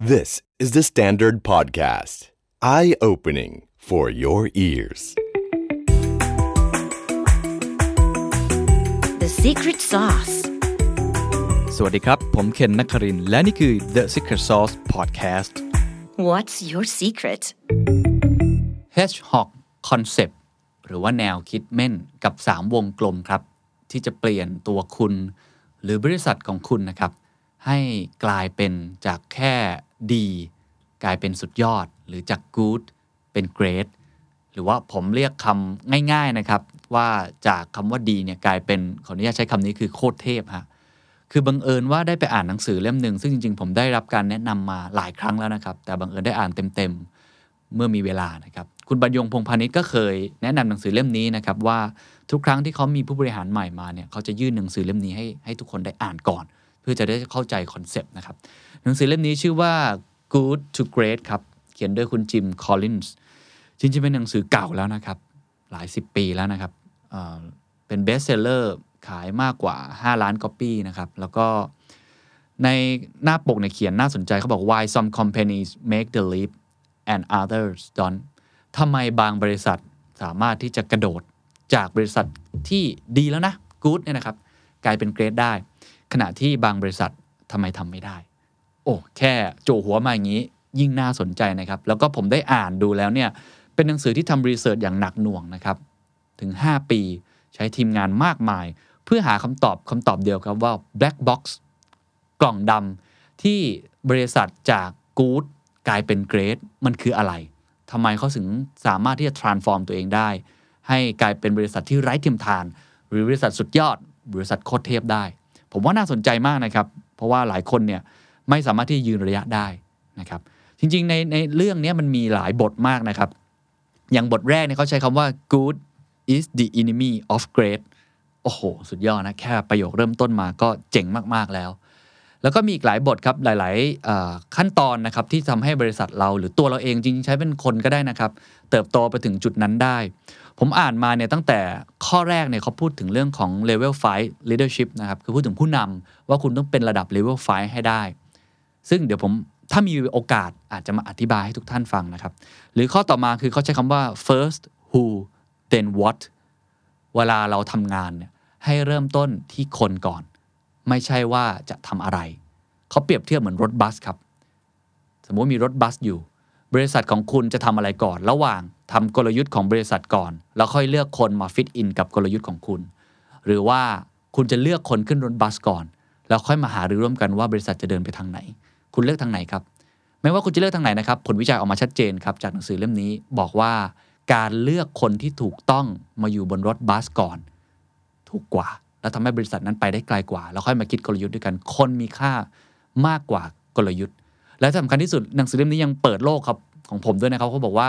This is the Standard Podcast. Eye opening for your ears. The secret sauce. สวัสดีครับ ผมเคนนักครินทร์และนี่คือ The Secret Sauce Podcast What's your secret? Hedgehog Concept หรือว่าแนวคิดเม่นกับ 3 วงกลมครับ ที่จะเปลี่ยนตัวคุณ หรือบริษัทของคุณนะครับ ให้กลายเป็นจากแค่ ดี กลายเป็นสุดยอด หรือจาก good เป็น great หรือว่าผมเรียกคำง่ายๆนะครับ ว่าจากคำว่าดีเนี่ยกลายเป็นขออนุญาตใช้คำนี้คือโคตรเทพฮะคือบังเอิญว่าได้ไปอ่านหนังสือเล่มหนึ่งซึ่งจริงๆ ผมได้รับการแนะนำมาหลายครั้งแล้วนะครับ แต่บังเอิญได้อ่านเต็มๆ เมื่อมีเวลานะครับ คุณบรรยงพงพาณิชย์ก็เคยแนะนำหนังสือเล่มนี้นะครับว่าทุกครั้งที่เขามีผู้บริหารใหม่มาเนี่ยเขาจะยื่นหนังสือเล่มนี้ให้ให้ทุกคนได้อ่านก่อน เพื่อจะได้เข้าใจ concept นะครับ หนังสือเล่มนี้ชื่อว่า Good to Great ครับ เขียนโดยคุณจิม คอลลินส์จริงๆเป็นหนังสือเก่าแล้วนะครับ หลายสิบปีแล้วนะครับเป็น bestseller ขายมากกว่า 5 ล้านก๊อปปี้นะครับ แล้วก็ในหน้าปกเนี่ยเขียนน่าสนใจเขาบอก why some companies make the leap and others don't ทำไมบางบริษัทสามารถที่จะกระโดดจากบริษัทที่ดีแล้วนะ good เนี่ยนะครับ กลายเป็น great ได้ ขณะที่บางบริษัททำไมทำไม่ได้ โอ้แค่โจหัวมาอย่างนี้ ยิ่งน่าสนใจนะครับ แล้วก็ผมได้อ่านดูแล้วเนี่ยเป็นหนังสือที่ทำรีเสิร์ชอย่างหนักหน่วงนะครับ ถึง 5 ปีใช้ทีมงานมากมาย เพื่อหาคำตอบคำตอบเดียวครับว่า black box กล่องดำที่บริษัทจากกู๊ดกลายเป็นเกรดมันคืออะไรทำไมเขาถึงสามารถที่จะ transform ตัวเองได้ ให้กลายเป็นบริษัทที่ไร้เทียมทาน หรือบริษัทสุดยอด บริษัทโคตรเทพได้ ผมว่าน่าสนใจมากนะครับ เพราะว่าหลายคนเนี่ยไม่สามารถที่ยืนระยะได้นะครับ จริงๆในในเรื่องนี้มันมีหลายบทมากนะครับ อย่างบทแรกเนี่ยเขาใช้คำว่า good is the enemy of great โอ้โห สุดยอดนะ แค่ประโยคเริ่มต้นมาก็เจ๋งมากๆแล้ว แล้วก็มีอีกหลายบทครับหลายๆขั้นตอนนะครับที่ทำให้บริษัทเราหรือตัวเราเองจริงๆใช้เป็นคนก็ได้นะครับ เติบโตไปถึงจุดนั้นได้ ผมอ่านมาเนี่ยตั้งแต่ข้อแรกเนี่ยเขาพูดถึงเรื่องของ level 5 leadership นะครับคือพูดถึงผู้นำว่าคุณต้องเป็นระดับ level 5 ให้ได้ ซึ่งเดี๋ยวผมถ้ามีโอกาสอาจจะมาอธิบายให้ทุกท่านฟังนะครับ หรือข้อต่อมาคือเขาใช้คำว่า first who then what เวลาเราทำงานเนี่ยให้เริ่มต้นที่คนก่อน ไม่ใช่ว่าจะทำอะไร เขาเปรียบเทียบเหมือนรถบัสครับ สมมติมีรถบัสอยู่ บริษัทของคุณจะทำอะไรก่อน ระหว่างทำกลยุทธ์ของบริษัทก่อน แล้วค่อยเลือกคนมาฟิตอินกับกลยุทธ์ของคุณ หรือว่าคุณจะเลือกคนขึ้นรถบัสก่อน แล้วค่อยมาหารือร่วมกันว่าบริษัทจะเดินไปทางไหน คุณเลือกทางไหนครับไม่ว่าคุณจะเลือกทางไหนนะครับ ผลวิจัยออกมาชัดเจนครับจากหนังสือเล่มนี้บอกว่า การเลือกคนที่ถูกต้องมาอยู่บนรถบัสก่อน ถูกกว่า แล้วทำให้บริษัทนั้นไปได้ไกลกว่า แล้วค่อยมาคิดกลยุทธ์ด้วยกัน คนมีค่ามากกว่ากลยุทธ์ และที่สำคัญที่สุดหนังสือเล่มนี้ยังเปิดโลกครับของผมด้วยนะครับเขาบอกว่า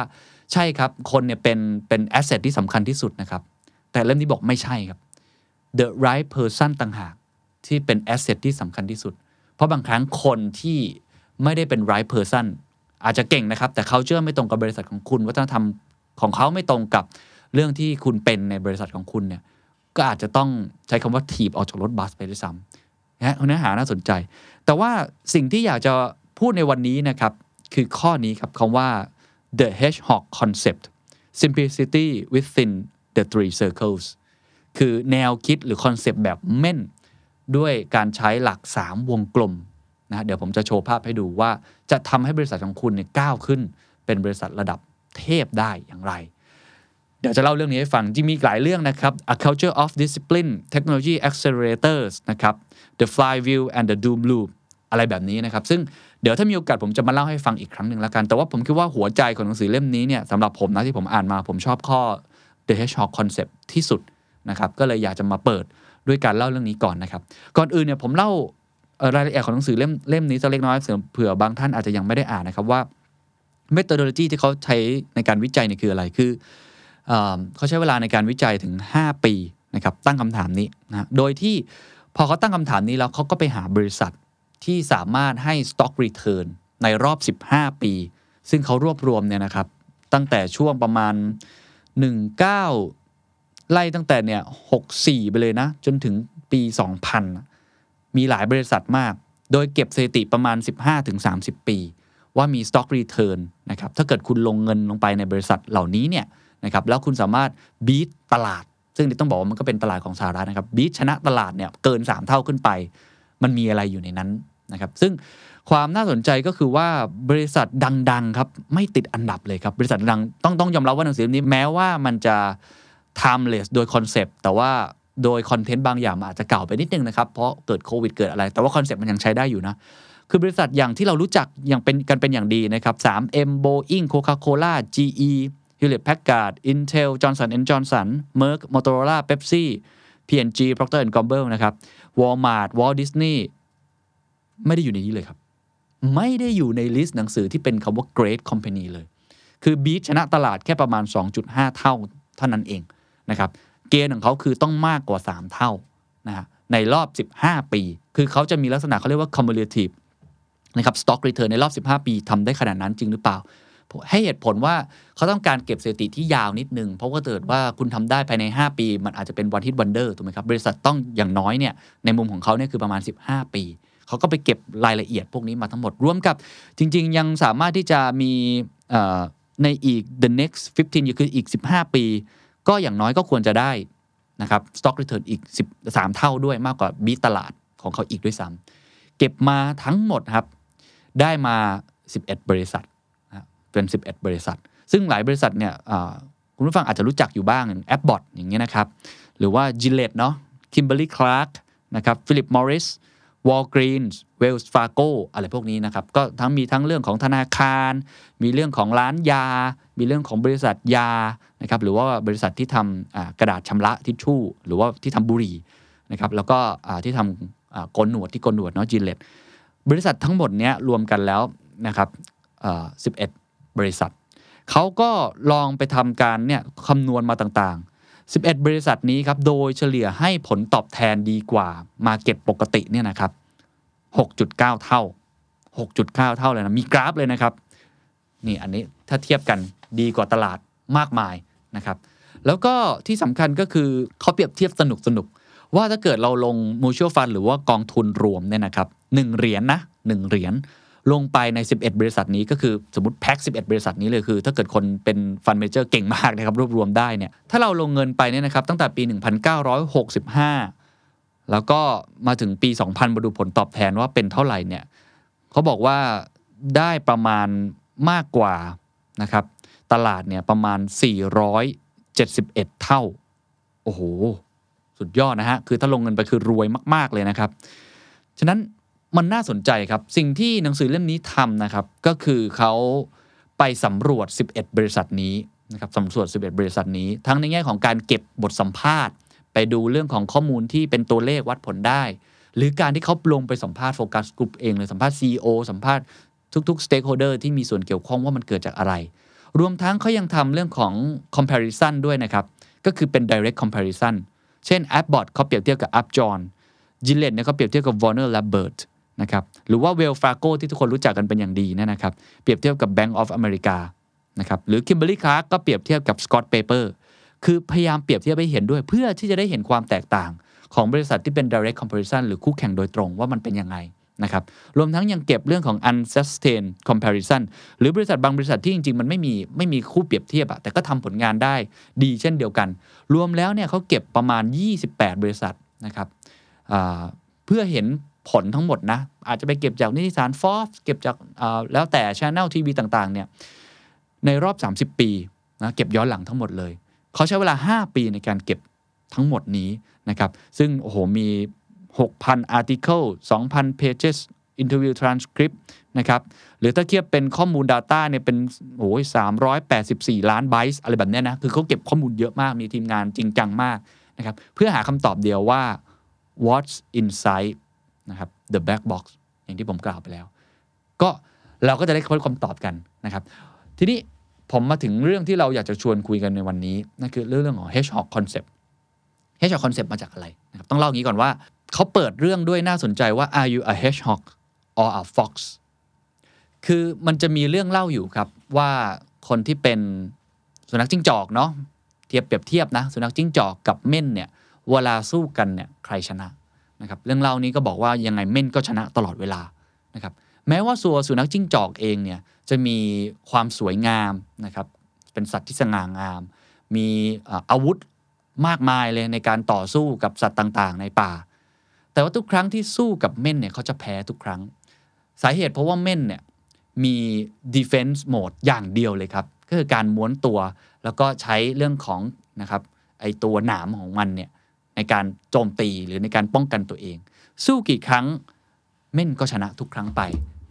ใช่ครับคนเนี่ยเป็นเป็น asset ที่สำคัญที่สุดนะครับแต่เล่มนี้บอกไม่ใช่ครับ the right person ต่างหากที่เป็น asset ที่สำคัญที่สุด เพราะบางครั้งคนที่ไม่ได้เป็น right person อาจจะเก่งนะครับ แต่เขาเชื่อไม่ตรงกับบริษัทของคุณ วัฒนธรรมของเขาไม่ตรงกับเรื่องที่คุณเป็นในบริษัทของคุณเนี่ยก็อาจจะต้องใช้คำว่าถีบออกจากรถบัสไปด้วยซ้ำนะเนื้อหาน่าสนใจ แต่ว่าสิ่งที่อยากจะ พูดในวันนี้นะครับ คือข้อนี้ครับคำว่า the hedgehog concept simplicity within the three circles คือแนวคิดหรือคอนเซปต์แบบเม่น ด้วยการใช้หลัก 3 วงกลมนะเดี๋ยวผมจะโชว์ภาพให้ดูว่าจะทำให้บริษัทของคุณเนี่ยก้าวขึ้น เป็นบริษัทระดับเทพได้อย่างไร เดี๋ยวจะเล่าเรื่องนี้ให้ฟังจริงมีหลายเรื่องนะครับ A Culture of Discipline Technology Accelerators นะครับ The Flywheel and the Doom Loop อะไรแบบนี้นะครับ ซึ่ง เดี๋ยวถ้ามีโอกาสผมจะมาเล่าให้ฟังอีกครั้งหนึ่งแล้วกัน แต่ว่าผมคิดว่าหัวใจของหนังสือเล่มนี้เนี่ยสำหรับผมนะที่ผมอ่านมาผมชอบข้อ The Hedgehog Concept ที่สุดนะครับก็เลยอยากจะมาเปิดด้วยการเล่าเรื่องนี้ก่อนนะครับ ก่อนอื่นเนี่ยผมเล่ารายละเอียดของหนังสือเล่มเล่มนี้สักเล็กน้อยเผื่อบางท่านอาจจะยังไม่ได้อ่านนะครับว่า methodology ที่เขาใช้ในการวิจัยเนี่ยคืออะไรคือเอเขาใช้เวลาในการวิจัยถึง 5 ปีนะครับตั้งคำถามนี้นะโดยที่พอเขาตั้งคำถามนี้แล้วเขาก็ไปหาบริษัท ที่สามารถให้ stock return ในรอบ 15 ปี ซึ่งเขารวบรวมเนี่ยนะครับ ตั้งแต่ช่วงประมาณ 19 ไล่ตั้งแต่เนี่ย64 ไปเลยนะ จนถึงปี 2000 มีหลายบริษัทมาก โดยเก็บสถิติประมาณ 15-30 ปี ว่ามี stock return นะครับถ้าเกิดคุณลงเงินลงไปในบริษัทเหล่านี้เนี่ยนะครับแล้วคุณสามารถ beat ตลาด ซึ่งต้องบอกว่ามันก็เป็นตลาดของสหรัฐนะครับ beat ชนะตลาดเนี่ยเกิน 3 เท่าขึ้นไป มันมีอะไรอยู่ในนั้น นะครับซึ่งความน่าสนใจก็คือว่าบริษัทดังๆครับไม่ติดอันดับเลยครับบริษัทดังต้องต้องยอมรับว่าหนังสือเล่มนี้แม้ว่ามันจะ timeless โดยคอนเซปต์แต่ว่าโดยคอนเทนต์บางอย่างมันอาจจะเก่าไปนิดนึงนะครับ เพราะเกิดโควิดเกิดอะไร แต่ว่าคอนเซปต์มันยังใช้ได้อยู่นะ คือบริษัทอย่างที่เรารู้จักอย่างเป็นกันเป็นอย่างดีนะครับ 3M Boeing Coca-Cola GE Hewlett Packard Intel Johnson Johnson Merck Motorola Pepsi P&G Procter Gamble นะครับ Walmart Walt Disney ไม่ได้อยู่ในนี้เลยครับ ไม่ได้อยู่ในลิสต์หนังสือที่เป็นคำว่า great company เลย คือบีชชนะตลาดแค่ประมาณ 2.5 เท่าเท่านั้นเองนะครับเกณฑ์ของเขาคือต้องมากกว่า 3 เท่านะฮะในรอบ 15 ปี คือเขาจะมีลักษณะเขาเรียกว่า cumulative นะครับ stock return ในรอบ 15 ปีทำได้ขนาดนั้นจริงหรือเปล่า ให้เหตุผลว่าเขาต้องการเก็บสถิติที่ยาวนิดนึง เพราะว่าเกิดว่าคุณทำได้ภายใน 5 ปี มันอาจจะเป็นวันฮิตวันเดอร์ถูกไหมครับ บริษัทต้องอย่างน้อยเนี่ยในมุมของเขาเนี่ยคือประมาณ 15 ปี เขาก็ไปเก็บรายละเอียดพวกนี้มาทั้งหมดรวมกับจริง ๆ ยังสามารถที่จะมีในอีก the next 15 year คืออีก 15 ปี ก็อย่างน้อยก็ควรจะได้นะครับ stock return อีก 13 เท่าด้วยมากกว่าบีตลาดของเขาอีกด้วยซ้ำเก็บมาทั้งหมดครับ ได้มา 11 บริษัทนะเป็น 11 บริษัท ซึ่งหลายบริษัทเนี่ยคุณผู้ฟังอาจจะรู้จักอยู่บ้างอย่างแอปบอทอย่างเงี้ยนะครับ หรือว่า g i l l e t เนาะ Kimberly Clark นะครับ Philip Morris Fargo อะไรพวกนี้นะครับ ก็ทั้งมีทั้งเรื่องของธนาคาร มีเรื่องของร้านยา มีเรื่องของบริษัทยานะครับหรือว่าบริษัทที่ทำกระดาษชำระทิชชู่ หรือว่าที่ทำบุหรี่นะครับแล้วก็ที่ทำอ่าโกนหนวดที่โกนหนวดเนาะ Gillette บริษัททั้งหมดเนี้ยรวมกันแล้วนะครับเอ่อ11 บริษัท เขาก็ลองไปทำการเนี่ยคำนวณมาต่าง 11 บริษัทนี้ครับ โดยเฉลี่ยให้ผลตอบแทนดีกว่ามาเก็ตปกติเนี่ยนะครับ 6.9 เท่า 6.9 เท่าเลยนะ มีกราฟเลยนะครับ นี่อันนี้ถ้าเทียบกันดีกว่าตลาดมากมายนะครับ แล้วก็ที่สำคัญก็คือเขาเปรียบเทียบสนุกสนุกว่าถ้าเกิดเราลง mutual fund หรือว่ากองทุนรวมเนี่ยนะครับหนึ่งเหรียญนะหนึ่งเหรียญ ลงไปใน 11 บริษัทนี้ก็คือสมมติแพ็ก11 บริษัทนี้เลยคือ ถ้าเกิดคนเป็นฟันเมเจอร์เก่งมากนะครับรวบรวมได้เนี่ยถ้าเราลงเงินไปเนี่ยนะครับตั้งแต่ปี 1965 แล้วก็มาถึงปี 2000 มาดูผลตอบแทนว่าเป็นเท่าไหร่เนี่ยเขาบอกว่าได้ประมาณมากกว่านะครับตลาดเนี่ยประมาณ 471 เท่า โอ้โห สุดยอดนะฮะ คือถ้าลงเงินไปคือรวยมาก ๆ เลยนะครับ ฉะนั้น มันน่าสนใจครับ สิ่งที่หนังสือเล่มนี้ทำนะครับ ก็คือเขาไปสำรวจ 11 บริษัทนี้นะครับสำรวจ 11 บริษัทนี้ ทั้งในแง่ของการเก็บบทสัมภาษณ์ ไปดูเรื่องของข้อมูลที่เป็นตัวเลขวัดผลได้ หรือการที่เขาลงไปสัมภาษณ์โฟกัสกลุ่มเองเลยสัมภาษณ์ CEO สัมภาษณ์ทุกๆ stakeholder ที่มีส่วนเกี่ยวข้องว่ามันเกิดจากอะไร รวมทั้งเขายังทำเรื่องของ comparison ด้วยนะครับ ก็คือเป็น direct comparison เช่น Appbot เขาเปรียบเทียบกับ Upjohn Gillette เนี่ยเขาเปรียบเทียบกับ Warner Lambert นะครับหรือว่า Wells Fargo ที่ทุกคนรู้จักกันเป็นอย่างดีนยนะครับเปรียบเทียบกับ Bank of America นะครับหรือ Kimberly Clark ก็เปรียบเทียบกับ Scott Paper คือพยายามเปรียบเทียบให้เห็นด้วย เพื่อที่จะได้เห็นความแตกต่าง ของบริษัทที่เป็น direct comparison หรือคู่แข่งโดยตรงว่ามันเป็นยังไงนะครับรวมทั้งยังเก็บเรื่องของ unsustained comparison หรือบริษัทบางบริษัทที่จริง ๆ มันไม่มีไม่มีคู่เปรียบเทียบอะแต่ก็ทำผลงานได้ดีเช่นเดียวกัน รวมแล้วเนี่ยเขาเก็บประมาณ 28 บริษัทนะครับเพื่อเห็น ผลทั้งหมดนะ อาจจะไปเก็บจากนิตยสาร Forbes เก็บจากแล้วแต่ Channel TV ต่างๆเนี่ยในรอบ 30 ปีนะเก็บย้อนหลังทั้งหมดเลย เขาใช้เวลา 5 ปีในการเก็บทั้งหมดนี้นะครับ ซึ่งโอ้โหมี 6,000 article 2,000 pages interview transcript นะครับหรือถ้าเทียบเป็นข้อมูล Data เนี่ยเป็นโอ้ย384 ล้านไบต์อะไรแบบนี้นะ คือเขาเก็บข้อมูลเยอะมากมีทีมงานจริงจังมากนะครับเพื่อหาคำตอบเดียวว่า what's inside นะครับ the black box อย่างที่ผมกล่าวไปแล้ว ก็เราก็จะได้ค้นคำตอบกันนะครับ ทีนี้ผมมาถึงเรื่องที่เราอยากจะชวนคุยกันในวันนี้นั่นคือเรื่องของ hedgehog concept hedgehog concept มาจากอะไรนะครับต้องเล่าอย่างนี้ก่อนว่าเขาเปิดเรื่องด้วยน่าสนใจว่า are you a hedgehog or a fox คือมันจะมีเรื่องเล่าอยู่ครับว่าคนที่เป็นสุนัขจิ้งจอกเนาะเทียบเปรียบเทียบนะ สุนัขจิ้งจอกกับเม่นเนี่ย เวลาสู้กันเนี่ยใครชนะ นะครับเรื่องเล่านี้ก็บอกว่ายังไงเม่นก็ชนะตลอดเวลานะครับแม้ว่าสัวสุนัขจิ้งจอกเองเนี่ยจะมีความสวยงามนะครับเป็นสัตว์ที่สง่างาม มีอาอาวุธมากมายเลยในการต่อสู้กับสัตว์ต่างๆ ในป่า แต่ว่าทุกครั้งที่สู้กับเม่นเนี่ยเขาจะแพ้ทุกครั้ง สาเหตุเพราะว่าเม่นเนี่ยมี defense mode อย่างเดียวเลยครับ ก็คือการม้วนตัวแล้วก็ใช้เรื่องของนะครับไอตัวหนามของมันเนี่ย ในการโจมตีหรือในการป้องกันตัวเอง สู้กี่ครั้งเม่นก็ชนะทุกครั้งไป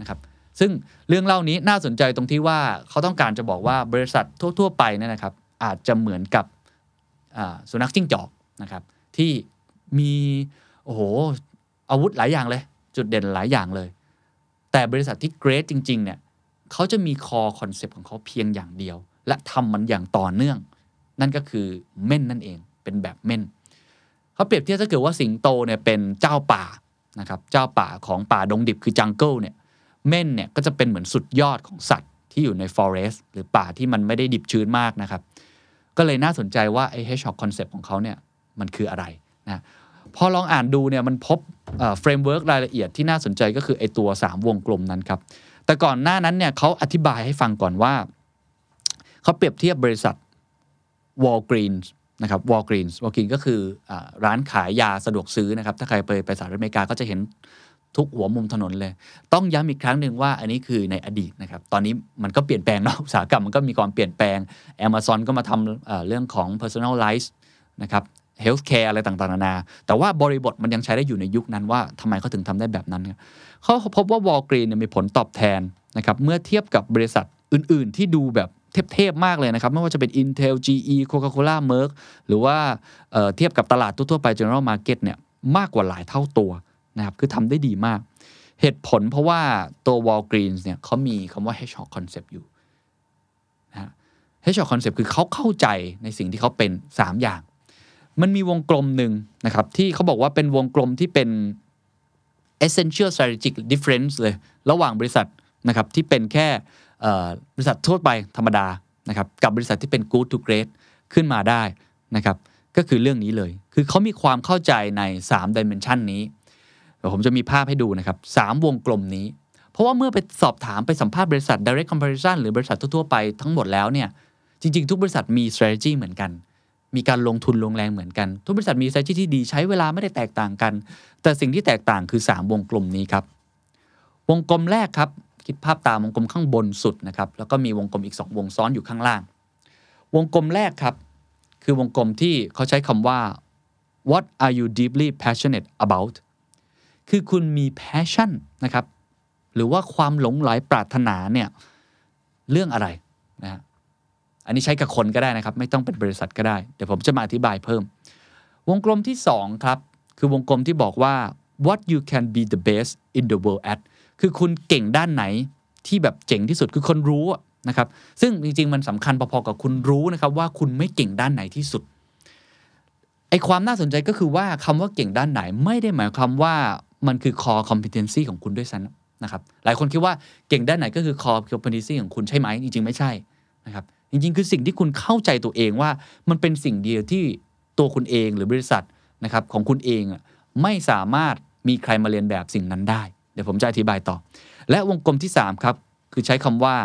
นะครับซึ่งเรื่องเล่านี้น่าสนใจตรงที่ว่าเขาต้องการจะบอกว่าบริษัททั่ว ๆ ไปเนยนะครับ อาจจะเหมือนกับสุนัขจิ้งจอกนะครับ ที่มีโอ้โหอาวุธหลายอย่างเลย จุดเด่นหลายอย่างเลย แต่บริษัทที่ great จริง ๆ เนี่ยเขาจะมี core concept ของเขาเพียงอย่างเดียว และทำมันอย่างต่อเนื่อง นั่นก็คือเม่นนั่นเองเป็นแบบเม่น เขาเปรียบเทียบถ้าเกิดว่าสิงโตเนี่ยเป็นเจ้าป่านะครับเจ้าป่าของป่าดงดิบคือ jungle เนี่ยเม่นเนี่ยก็จะเป็นเหมือนสุดยอดของสัตว์ที่อยู่ใน forest หรือป่าที่มันไม่ได้ดิบชื้นมากนะครับ ก็เลยน่าสนใจว่าไอ้ hedgehog concept ของเขาเนี่ยมันคืออะไรนะพอลองอ่านดูเนี่ยมันพบ framework รายละเอียดที่น่าสนใจก็คือไอ้ตัว 3 วงกลมนั้นครับ แต่ก่อนหน้านั้นเนี่ยเขาอธิบายให้ฟังก่อนว่า เขาเปรียบเทียบบริษัท Walgreens นะครับ Walgreens Walgreens ก็คือร้านขายยาสะดวกซื้อนะครับ ถ้าใครไปไปสหรัฐอเมริกาก็จะเห็นทุกหัวมุมถนนเลย ต้องย้ำอีกครั้งหนึ่งว่าอันนี้คือในอดีตนะครับ ตอนนี้มันก็เปลี่ยนแปลงเนาะอุตสาหกรรมมันก็มีความเปลี่ยนแปลง Amazon ก็มาทำเเรื่องของ personalize นะครับ healthcare อะไรต่างๆ นานา แต่ว่าบริบทมันยังใช้ได้อยู่ในยุคนั้นว่าทำไมเขาถึงทำได้แบบนั้น เขาพบว่า Walgreens เนี่ยมีผลตอบแทนนะครับ เมื่อเทียบกับบริษัทอื่น ๆ ที่ดูแบบ เทพๆมากเลยนะครับ ไม่ว่าจะเป็น Intel GE Coca-Cola Merck หรือว่าเเทียบกับตลาดทั่วๆไป General Market เนี่ยมากกว่าหลายเท่าตัวนะครับคือทำได้ดีมาก เหตุผลเพราะว่าตัว Walgreens เนี่ยเขามีคำว่า hedgehog concept อยู่นะฮะ hedgehog concept คือเขาเข้าใจในสิ่งที่เขาเป็น 3 อย่าง มันมีวงกลมหนึ่งนะครับ ที่เขาบอกว่าเป็นวงกลมที่เป็น essential strategic difference เลย ระหว่างบริษัทนะครับที่เป็นแค่ บริษัททั่วไปธรรมดานะครับกับบริษัทที่เป็น good to great ขึ้นมาได้นะครับก็คือเรื่องนี้เลย คือเขามีความเข้าใจใน 3 dimension นี้ผมจะมีภาพให้ดูนะครับสามวงกลมนี้ เพราะว่าเมื่อไปสอบถามไปสัมภาษณ์บริษัท direct comparison หรือบริษัททั่วๆไปทั้งหมดแล้วเนี่ยจริง ๆ ทุกบริษัทมี strategy เหมือนกัน มีการลงทุนลงแรงเหมือนกัน ทุกบริษัทมี strategy ที่ดีใช้เวลาไม่ได้แตกต่างกัน แต่สิ่งที่แตกต่างคือ 3 วงกลมนี้ครับ วงกลมแรกครับ คิดภาพตามวงกลมข้างบนสุดนะครับแล้วก็มีวงกลมอีก 2 วงซ้อนอยู่ข้างล่าง วงกลมแรกครับ คือวงกลมที่เขาใช้คำว่า what are you deeply passionate about คือคุณมี passion นะครับหรือว่าความหลงไหลปรารถนาเนี่ยเรื่องอะไรนะฮะอันนี้ใช้กับคนก็ได้นะครับ ไม่ต้องเป็นบริษัทก็ได้ เดี๋ยวผมจะมาอธิบายเพิ่ม วงกลมที่ 2 ครับ คือวงกลมที่บอกว่า what you can be the best in the world at คือคุณเก่งด้านไหนที่แบบเจ๋งที่สุดคือคนรู้นะครับ ซึ่งจริง ๆ มันสำคัญพอๆกับคุณรู้นะครับ ว่าคุณไม่เก่งด้านไหนที่สุดไอความน่าสนใจก็คือว่าคำว่าเก่งด้านไหนไม่ได้หมายความว่ามันคือ core competency ของคุณด้วยซ้ำนะครับ หลายคนคิดว่าเก่งด้านไหนก็คือ core competency ของคุณใช่ไหมจริง ๆ ไม่ใช่นะครับ จริง ๆ คือสิ่งที่คุณเข้าใจตัวเองว่ามันเป็นสิ่งเดียวที่ตัวคุณเองหรือบริษัทนะครับของคุณเองไม่สามารถมีใครมาเรียนแบบสิ่งนั้นได้ ดี๋ยวผมจะอธิบายต่อ และวงกลมที่ 3 ครับ คือใช้คำว่า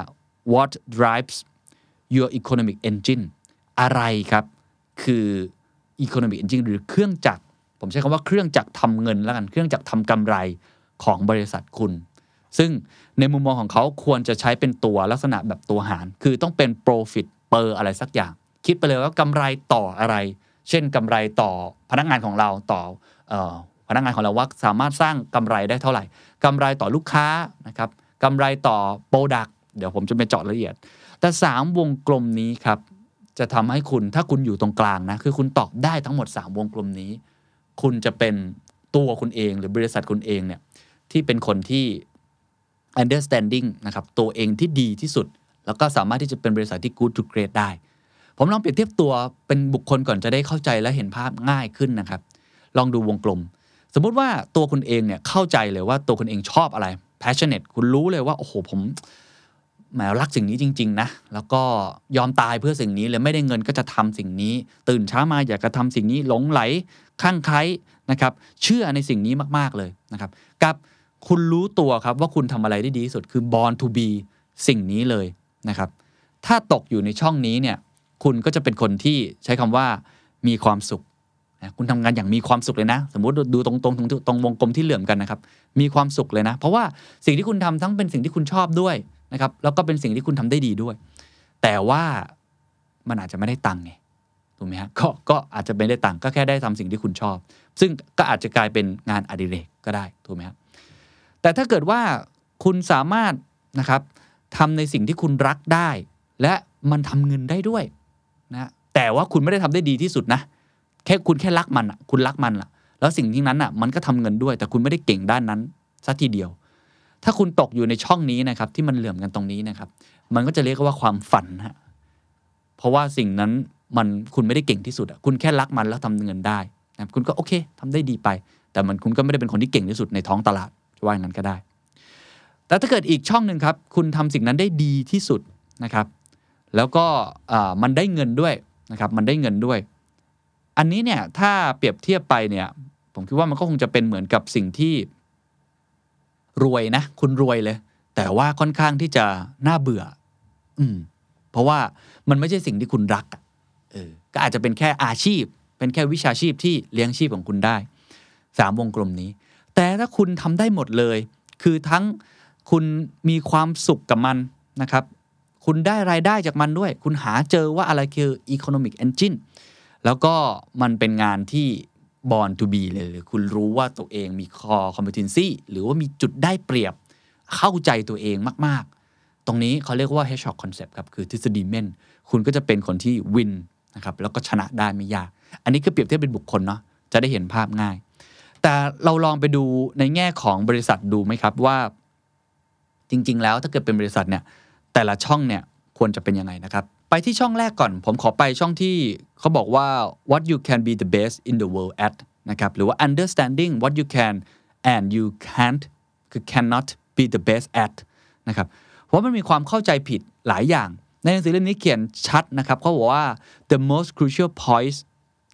what drives your economic engine อะไรครับ คือ economic engine หรือเครื่องจักร ผมใช้คำว่าเครื่องจักรทำเงินแล้วกัน เครื่องจักรทำกำไรของบริษัทคุณ ซึ่งในมุมมองของเขาควรจะใช้เป็นตัวลักษณะแบบตัวหาร คือต้องเป็น profit per อะไรสักอย่าง คิดไปเลยว่ากำไรต่ออะไร เช่นกำไรต่อพนักงานของเราต่อออพนักงานของเราว่าสามารถสร้างกำไรได้เท่าไหร่ กำไรต่อลูกค้านะครับกำไรต่อ Product เดี๋ยวผมจะไปเจาะละเอียด แต่ 3 วงกลมนี้ครับ จะทำให้คุณถ้าคุณอยู่ตรงกลางนะ คือคุณตอบได้ทั้งหมด 3 วงกลมนี้ คุณจะเป็นตัวคุณเอง หรือบริษัทคุณเองเนี่ยที่เป็นคนที่ understanding นะครับตัวเองที่ดีที่สุด แล้วก็สามารถที่จะเป็นบริษัทที่ good to great ได้ ผมลองเปรียบเทียบตัวเป็นบุคคลก่อนจะได้เข้าใจและเห็นภาพง่ายขึ้นนะครับ ลองดูวงกลม สมมุติว่าตัวคุณเองเนี่ยเข้าใจเลยว่าตัวคุณเองชอบอะไร passionate คุณรู้เลยว่าโอ้โหผมแหมรักสิ่งนี้จริง ๆ นะ แล้วก็ยอมตายเพื่อสิ่งนี้เลยไม่ได้เงินก็จะทำสิ่งนี้ ตื่นเช้ามาอยากจะทำสิ่งนี้หลงไหลคลั่งไคล้นะครับ เชื่อในสิ่งนี้มากๆเลยนะครับ กับคุณรู้ตัวครับว่าคุณทำอะไรได้ดีที่สุดคือ born to be สิ่งนี้เลยนะครับ ถ้าตกอยู่ในช่องนี้เนี่ย คุณก็จะเป็นคนที่ใช้คำว่ามีความสุข คุณทำงานอย่างมีความสุขเลยนะ สมมติดูตรงตรงตรงตรงวงกลมที่เหลื่อมกันนะครับ มีความสุขเลยนะ เพราะว่าสิ่งที่คุณทำทั้งเป็นสิ่งที่คุณชอบด้วยนะครับ แล้วก็เป็นสิ่งที่คุณทำได้ดีด้วย แต่ว่ามันอาจจะไม่ได้ตังค์ไงถูกไหมฮะก็ก็อาจจะไม่ได้ตังค์ก็แค่ได้ทำสิ่งที่คุณชอบ ซึ่งก็อาจจะกลายเป็นงานอดิเรกก็ได้ถูกไหมครับแต่ถ้าเกิดว่าคุณสามารถนะครับทำในสิ่งที่คุณรักได้ และมันทำเงินได้ด้วยนะแต่ว่าคุณไม่ได้ทำได้ดีที่สุดนะ แค่คุณแค่รักมันอะ คุณรักมันอะ แล้วสิ่งที่นั้นอะ มันก็ทำเงินด้วย แต่คุณไม่ได้เก่งด้านนั้นสัทีเดียว ถ้าคุณตกอยู่ในช่องนี้นะครับ ที่มันเหลื่อมกันตรงนี้นะครับ มันก็จะเรียกว่าความฝันฮะเพราะว่าสิ่งนั้นมันคุณไม่ได้เก่งที่สุดอะคุณแค่รักมันแล้วทำเงินได้นะคุณก็โอเคทำได้ดีไป แต่มันคุณก็ไม่ได้เป็นคนที่เก่งที่สุดในท้องตลาดจะว่าอย่างนั้นก็ได้ แต่ถ้าเกิดอีกช่องหนึ่งครับ คุณทำสิ่งนั้นได้ดีที่สุดนะครับ แล้วก็มันได้เงินด้วยนะครับ มันได้เงินด้วย อันนี้เนี่ยถ้าเปรียบเทียบไปเนี่ยผมคิดว่ามันก็คงจะเป็นเหมือนกับสิ่งที่รวยนะ คุณรวยเลย แต่ว่าค่อนข้างที่จะน่าเบื่อ อืม เพราะว่ามันไม่ใช่สิ่งที่คุณรักเออก็อาจจะเป็นแค่อาชีพ เป็นแค่วิชาชีพที่เลี้ยงชีพของคุณได้สามวงกลมนี้ แต่ถ้าคุณทำได้หมดเลย คือทั้งคุณมีความสุขกับมันนะครับ คุณได้รายได้จากมันด้วย คุณหาเจอว่าอะไรคือ economic engine แล้วก็มันเป็นงานที่ born to be เลยหรือคุณรู้ว่าตัวเองมี core competency หรือว่ามีจุดได้เปรียบเข้าใจตัวเองมาก ๆ ตรงนี้เขาเรียกว่า hedgehog concept ครับ คือทฤษฎีเม่น คุณก็จะเป็นคนที่วินนะครับแล้วก็ชนะได้ไม่ยาก อันนี้ก็เปรียบเทียบเป็นบุคคลเนาะจะได้เห็นภาพง่าย แต่เราลองไปดูในแง่ของบริษัทดูไหมครับว่า จริง ๆ แล้วถ้าเกิดเป็นบริษัทเนี่ยแต่ละช่องเนี่ยควรจะเป็นยังไงนะครับ ไปที่ช่องแรกก่อน ผมขอไปช่องที่เขาบอกว่า what you can be the best in the world at นะครับ หรือว่า understanding what you can and you can't คือ cannot be the best at นะครับ เพราะมันมีความเข้าใจผิดหลายอย่าง ในหนังสือเล่มนี้เขียนชัดนะครับเขาบอกว่า the most crucial points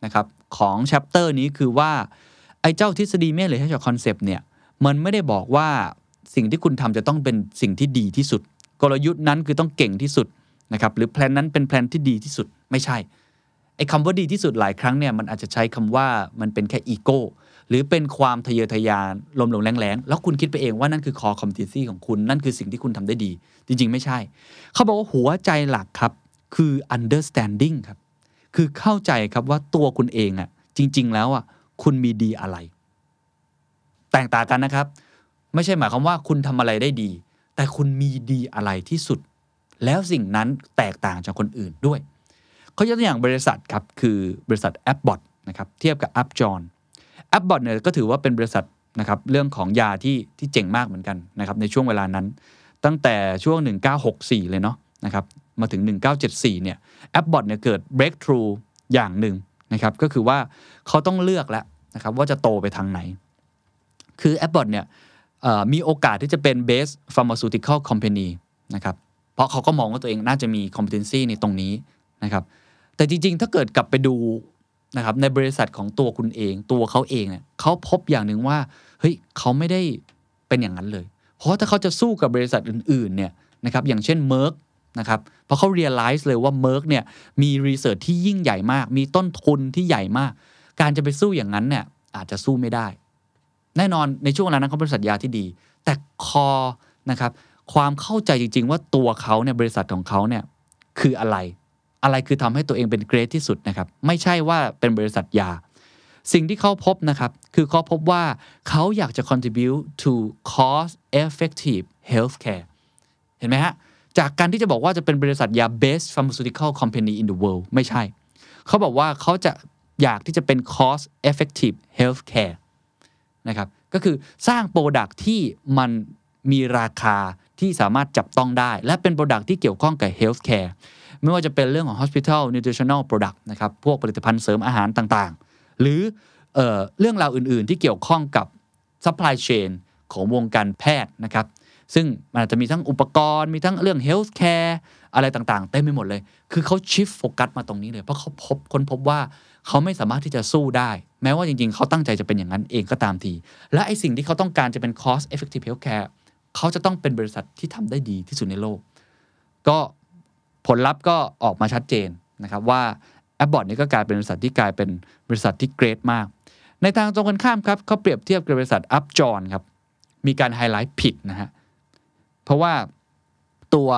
นะครับของ chapter นี้คือว่า ไอ้เจ้าทฤษฎีเมธหรือ hedgehog concept เนี่ย มันไม่ได้บอกว่าสิ่งที่คุณทำจะต้องเป็นสิ่งที่ดีที่สุด กลยุทธ์นั้นคือต้องเก่งที่สุด นะครับหรือแพลนนั้นเป็นแพลนที่ดีที่สุดไม่ใช่ไอ้คำว่าดีที่สุดหลายครั้งเนี่ยมันอาจจะใช้คำว่ามันเป็นแค่อีโก้หรือเป็นความทะเยอทะยานลมหลงแรงๆ แล้วคุณคิดไปเองว่านั่นคือ core competency ของคุณนั่นคือสิ่งที่คุณทำได้ดี จริง ๆ ไม่ใช่ เขาบอกว่าหัวใจหลักครับ คือ understanding ครับ คือเข้าใจครับว่าตัวคุณเองอะ่ะจริง ๆ แล้วอะ่ะคุณมีดีอะไร แตกต่างกันนะครับ ไม่ใช่หมายความว่าคุณทำอะไรได้ดี แต่คุณมีดีอะไรที่สุด แล้วสิ่งนั้นแตกต่างจากคนอื่นด้วยเขายกตัวอย่างบริษัทครับคือบริษัท a p p b o t นะครับเทียบกับ Upjohn a p p b o t เนี่ยก็ถือว่าเป็นบริษัทนะครับเรื่องของยาที่ที่เจ๋งมากเหมือนกันนะครับในช่วงเวลานั้น ตั้งแต่ช่วง 1964 เลยเนาะนะครับมาถึง 1974 เนี่ย a p p b o t เนี่ยเกิด breakthrough อย่างหนึ่งนะครับก็คือว่าเขาต้องเลือกแล้วนะครับว่าจะโตไปทางไหน คือ a p p b o t เนี่ยมีโอกาสที่จะเป็น best pharmaceutical company นะครับ เพราะเขาก็มองว่าตัวเองน่าจะมี competency ในตรงนี้นะครับ แต่จริง ๆ ถ้าเกิดกลับไปดูนะครับในบริษัทของตัวคุณเอง ตัวเขาเองเนี่ยเขาพบอย่างหนึ่งว่าเฮ้ยเขาไม่ได้เป็นอย่างนั้นเลย เพราะถ้าเขาจะสู้กับบริษัทอื่นๆเนี่ยนะครับอย่างเช่น Merck นะครับเพราะเขา realize เลยว่า Merck เนี่ยมี research ที่ยิ่งใหญ่มาก มีต้นทุนที่ใหญ่มาก การจะไปสู้อย่างนั้นเนี่ยอาจจะสู้ไม่ได้ แน่นอนในช่วงเวลานั้นเขาเป็นสัญญาที่ดี แต่คอนะครับ ความเข้าใจจริง ๆ ว่าตัวเขาเนี่ยบริษัทของเขาเนี่ยคืออะไร อะไรคือทำให้ตัวเองเป็นเกรดที่สุดนะครับ ไม่ใช่ว่าเป็นบริษัทยา สิ่งที่เขาพบนะครับ คือเขาพบว่าเขาอยากจะ contribute to cost effective healthcare เห็นไหมฮะ จากการที่จะบอกว่าจะเป็นบริษัทยา best pharmaceutical company in the world ไม่ใช่ เขาบอกว่าเขาจะอยากที่จะเป็น cost effective healthcare นะครับ ก็คือสร้างโปรดักที่มันมีราคา ที่สามารถจับต้องได้ และเป็นโปรดักที่เกี่ยวข้องกับ healthcare ไม่ว่าจะเป็นเรื่องของ hospital nutritional product นะครับพวกผลิตภัณฑ์เสริมอาหารต่างๆ หรือเอเรื่องราวอื่นๆ ที่เกี่ยวข้องกับ supply chain ของวงการแพทย์นะครับซึ่งมันอาจจะมีทั้งอุปกรณ์มีทั้งเรื่อง health care อะไรต่างๆ เต็มไปหมดเลย คือเขาชิฟโฟกัสมาตรงนี้เลย เพราะเขาพบค้นพบว่าเขาไม่สามารถที่จะสู้ได้ แม้ว่าจริงๆ เขาตั้งใจจะเป็นอย่างนั้นเองก็ตามที และไอสิ่งที่เขาต้องการจะเป็น cost effective healthcare เขาจะต้องเป็นบริษัทที่ทำได้ดีที่สุดในโลก ก็ผลลัพธ์ก็ออกมาชัดเจนนะครับว่าแอปบอ t นี้ก็กลายเป็นบริษัทที่กลายเป็นบริษัทที่เกรดมาก ในทางตรงกันข้ามครับเขาเปรียบเทียบกับบริษัทอัพจอนครับมีการไฮไลท์ผิดนะฮะเพราะว่าตัว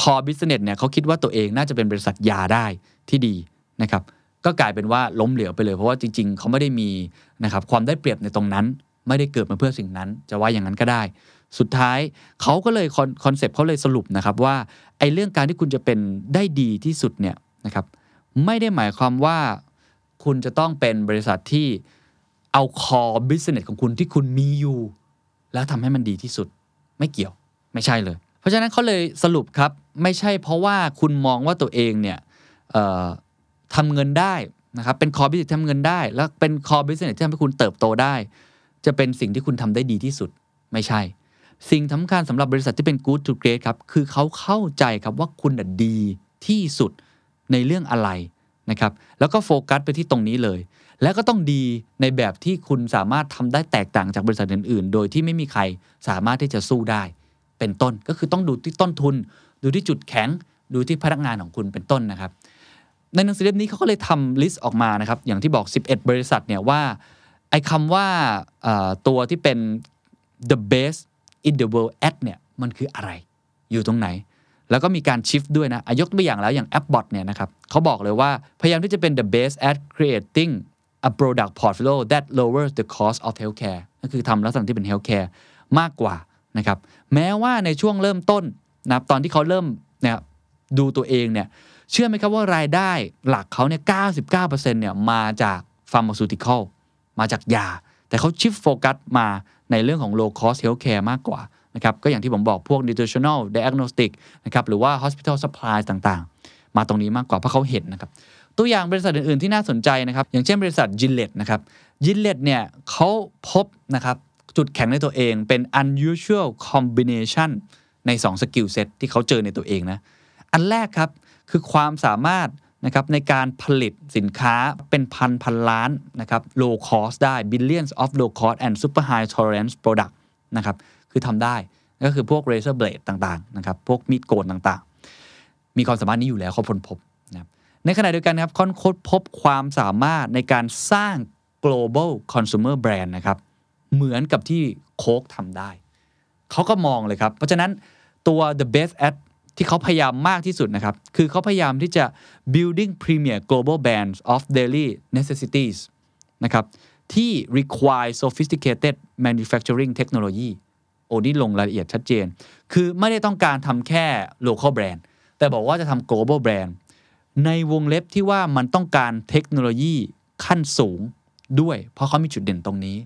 core business เนี่ยเขาคิดว่าตัวเองน่าจะเป็นบริษัทยาได้ที่ดีนะครับก็กลายเป็นว่าล้มเหลวไปเลย เพราะว่าจริง ๆ เขาไม่ได้มีนะครับความได้เปรียบในตรงนั้น ไม่ได้เกิดมาเพื่อสิ่งนั้น จะว่าอย่างนั้นก็ได้ สุดท้ายเขาก็เลย concept เขาเลยสรุปนะครับว่าไอ้เรื่องการที่คุณจะเป็นได้ดีที่สุดเนี่ยนะครับไม่ได้หมายความว่าคุณจะต้องเป็นบริษัทที่เอา core business ของคุณที่คุณมีอยู่ แล้วทำให้มันดีที่สุดไม่เกี่ยวไม่ใช่เลย เพราะฉะนั้นเขาเลยสรุปครับ ไม่ใช่เพราะว่าคุณมองว่าตัวเองเนี่ยทำเงินได้นะครับเป็น core business ทำเงินได้ แล้วเป็น core business ที่ทำให้คุณเติบโตได้ จะเป็นสิ่งที่คุณทำได้ดีที่สุดไม่ใช่ สิ่งสำคัญสำหรับบริษัทที่เป็น good to great ครับ คือเขาเข้าใจครับว่าคุณดีที่สุดในเรื่องอะไรนะครับ แล้วก็โฟกัสไปที่ตรงนี้เลย แล้วก็ต้องดีในแบบที่คุณสามารถทำได้แตกต่างจากบริษัทอื่น ๆ โดยที่ไม่มีใครสามารถที่จะสู้ได้ เป็นต้น ก็คือต้องดูที่ต้นทุน ดูที่จุดแข็ง ดูที่พนักงานของคุณเป็นต้นนะครับ ในหนังสือเล่มนี้เขาก็เลยทำลิสต์ออกมานะครับ อย่างที่บอก 11 บริษัทเนี่ยว่า ไอ้คำว่าตัวที่เป็น the best in the world at เนี่ยมันคืออะไร อยู่ตรงไหน แล้วก็มีการชิฟด้วยนะยกตัวอย่างแล้วอย่างแอปบอทเนี่ยนะครับเขาบอกเลยว่าพยายามที่จะเป็น the best at creating a product portfolio that lowers the cost of healthcare ก็คือทำลักษณะที่เป็น healthcare มากกว่านะครับแม้ว่าในช่วงเริ่มต้นนะตอนที่เขาเริ่มเนี่ยดูตัวเองเนี่ยเชื่อไหมครับว่ารายได้หลักเขาเนี่ย 99%เนี่ยมาจาก pharmaceutical มาจากยา แต่เขาชิฟโฟกัสมา ในเรื่องของ low cost healthcare มากกว่านะครับก็อย่างที่ผมบอกพวก nutritional diagnostic นะครับหรือว่า hospital supplies ต่างๆ มาตรงนี้มากกว่าเพราะเขาเห็นนะครับตัวอย่างบริษัทอื่น ๆ ที่น่าสนใจนะครับ อย่างเช่นบริษัท Gillette นะครับ Gillette เนี่ยเขาพบนะครับจุดแข็งในตัวเองเป็น unusual combination ใน2 skill set ที่เขาเจอในตัวเองนะ อันแรกครับ คือความสามารถ นะครับในการผลิตสินค้าเป็นพันพันล้านนะครับ low cost ได้ billions of low cost and super high tolerance product นะครับคือทำได้ก็คือพวก razor blade ต่างๆนะครับพวกมีดโกนต่างๆ มีความสามารถนี้อยู่แล้วเขาพ้นพบนะครับในขณะเดียวกันนะครับค้นคดพบความสามารถในการสร้าง global consumer brand นะครับเหมือนกับที่โค้กทำได้ เขาก็มองเลยครับ เพราะฉะนั้นตัว the best at ที่เขาพยายามมากที่สุดนะครับ คือเขาพยายามที่จะ building premier global brands of daily necessities นะครับ ที่ require sophisticated manufacturing technology โอ้นี่ลงรายละเอียดชัดเจน คือไม่ได้ต้องการทำแค่ local brand แต่บอกว่าจะทำ global brand ในวงเล็บที่ว่ามันต้องการเทคโนโลยีขั้นสูงด้วย เพราะเขามีจุดเด่นตรงนี้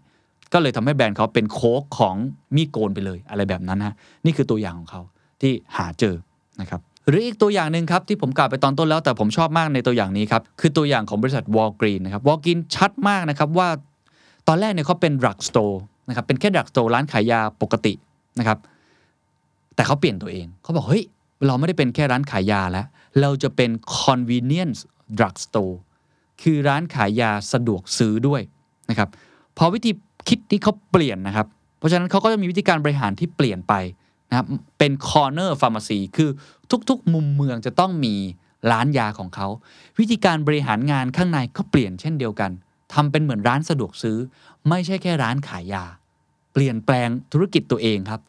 ก็เลยทำให้แบรนด์เขาเป็นโค้กของมีโกนไปเลยอะไรแบบนั้นฮะนี่คือตัวอย่างของเขาที่หาเจอ นะครับหรืออีกตัวอย่างหนึ่งครับที่ผมกล่าวไปตอนต้นแล้วแต่ผมชอบมากในตัวอย่างนี้ครับคือตัวอย่างของบริษัท Walgreens นะครับ Walgreens ชัดมากนะครับว่าตอนแรกเนี่ยเขาเป็น drug store นะครับเป็นแค่ drug store ร้านขายยาปกตินะครับแต่เขาเปลี่ยนตัวเองเขาบอกเฮ้ยเราไม่ได้เป็นแค่ร้านขายยาแล้ว เราจะเป็น convenience drug store คือร้านขายยาสะดวกซื้อด้วยนะครับพอวิธีคิดที่เขาเปลี่ยนนะครับ เพราะฉะนั้นเขาก็จะมีวิธีการบริหารที่เปลี่ยนไป นะครับเป็น corner pharmacy คือทุกๆ มุมเมืองจะต้องมีร้านยาของเขา วิธีการบริหารงานข้างในก็เปลี่ยนเช่นเดียวกันทำเป็นเหมือนร้านสะดวกซื้อ ไม่ใช่แค่ร้านขายยา เปลี่ยนแปลงธุรกิจตัวเองครับ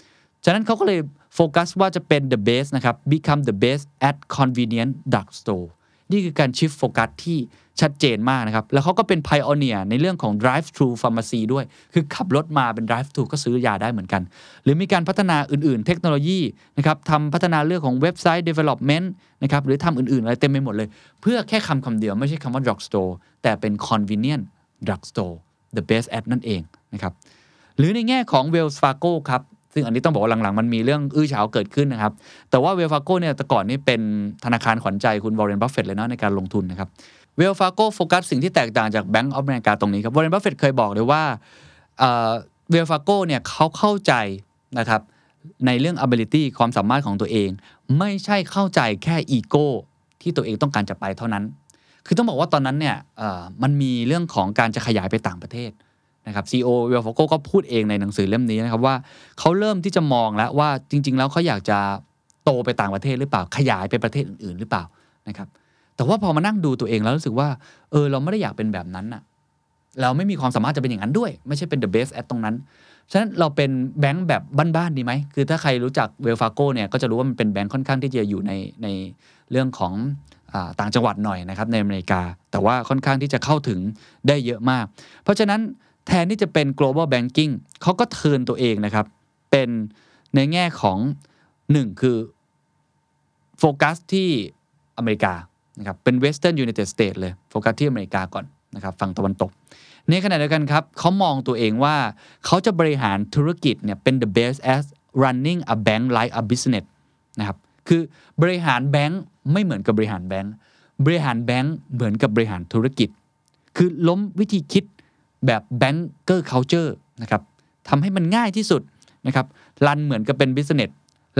ฉะนั้นเขาก็เลยโฟกัสว่าจะเป็น the best นะครับ become the best at convenient drug store นี่คือการชิฟโฟกัสที่ ชัดเจนมากนะครับ แล้วเขาก็เป็น pioneer ในเรื่องของ drive thru pharmacy ด้วย คือขับรถมาเป็น drive thru ก็ซื้อยาได้เหมือนกัน หรือมีการพัฒนาอื่นๆ เทคโนโลยีนะครับทำพัฒนาเรื่องของ website development นะครับ หรือทำอื่นๆ อะไรเต็มไปหมดเลย เพื่อแค่คำคำเดียวไม่ใช่คำว่า drug store แต่เป็น convenient drug store the best at นั่นเองนะครับ หรือในแง่ของ Wells Fargo ครับ ซึ่งอันนี้ต้องบอกว่าหลังๆ มันมีเรื่องอื้อฉาวเกิดขึ้นนะครับ แต่ว่า Wells Fargo เนี่ยแต่ก่อนนี่เป็นธนาคารขวัญใจคุณวอร์เรนบัฟเฟตเลยเนาะในการลงทุนนะครับ Wells Fargo โฟกัสสิ่งที่แตกต่างจาก Bank of America ตรงนี้ครับวอร์เรนบัฟเฟตเคยบอกเลยว่า Wells Fargo เนี่ยเขาเข้าใจนะครับในเรื่อง ability ความสามารถของตัวเอง ไม่ใช่เข้าใจแค่อีโก้ที่ตัวเองต้องการจะไปเท่านั้น คือต้องบอกว่าตอนนั้นเนี่ยมันมีเรื่องของการจะขยายไปต่างประเทศ นะครับ CEO Wells Fargo ก็พูดเองในหนังสือเล่มนี้นะครับว่าเขาเริ่มที่จะมองแล้วว่าจริง ๆ แล้วเขาอยากจะโตไปต่างประเทศหรือเปล่าขยายไปประเทศอื่นๆหรือเปล่านะครับแต่ว่าพอมานั่งดูตัวเองแล้วรู้สึกว่าเออเราไม่ได้อยากเป็นแบบนั้นน่ะเราไม่มีความสามารถจะเป็นอย่างนั้นด้วย ไม่ใช่เป็น the best at ตรงนั้น ฉะนั้นเราเป็นแบงก์แบบบ้านๆดีไหม คือถ้าใครรู้จักเวลฟาโกเนี่ยก็จะรู้ว่ามันเป็นแบงก์ค่อนข้างที่จะอยู่ในในเรื่องของอต่างจังหวัดหน่อยนะครับในอเมริกา แต่ว่าค่อนข้างที่จะเข้าถึงได้เยอะมาก เพราะฉะนั้น แทนที่จะเป็น global banking เขาก็เทินตัวเองนะครับ เป็นในแง่ของหนึ่งคือโฟกัสที่อเมริกานะครับเป็น Western United States เลยโฟกัสที่อเมริกาก่อนนะครับฝั่งตะวันตก ในขณะเดียวกันครับเขามองตัวเองว่าเขาจะบริหารธุรกิจเนี่ยเป็น the best as running a bank like a business นะครับคือบริหารแบงค์ไม่เหมือนกับบริหารแบงค์บริหารแบงค์เหมือนกับบริหารธุรกิจ คือล้มวิธีคิด แบบ banker culture นะครับทำให้มันง่ายที่สุดนะครับรันเหมือนกับเป็น business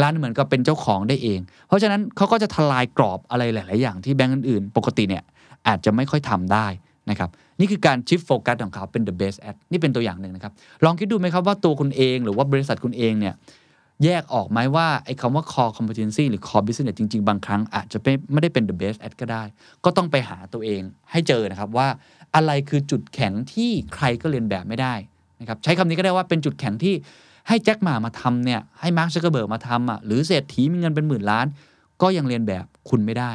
รันเหมือนกับเป็นเจ้าของได้เอง เพราะฉะนั้นเขาก็จะทลายกรอบอะไรหลาย ๆ อย่างที่แบงก์อื่น ๆ ปกติเนี่ยอาจจะไม่ค่อยทำได้นะครับ นี่คือการชิฟโฟกัสของเขาเป็น the best at นี่เป็นตัวอย่างหนึ่งนะครับ ลองคิดดูไหมครับว่าตัวคุณเองหรือว่าบริษัทคุณเองเนี่ย แยกออกไหมว่าไอ้คำว่า core competency หรือ core business จริง ๆ บางครั้งอาจจะไม่ไม่ได้เป็น the best at ก็ได้ ก็ต้องไปหาตัวเองให้เจอนะครับว่าอะไรคือจุดแข็งที่ใครก็เลียนแบบไม่ได้นะครับใช้คำนี้ก็ได้ว่าเป็นจุดแข็งที่ให้แจ็คหม่ามาทำเนี่ยให้มาร์คซักเกอร์เบิร์กมาทำอะหรือเศรษฐีมีเงินเป็นหมื่นล้าน ก็ยังเลียนแบบคุณไม่ได้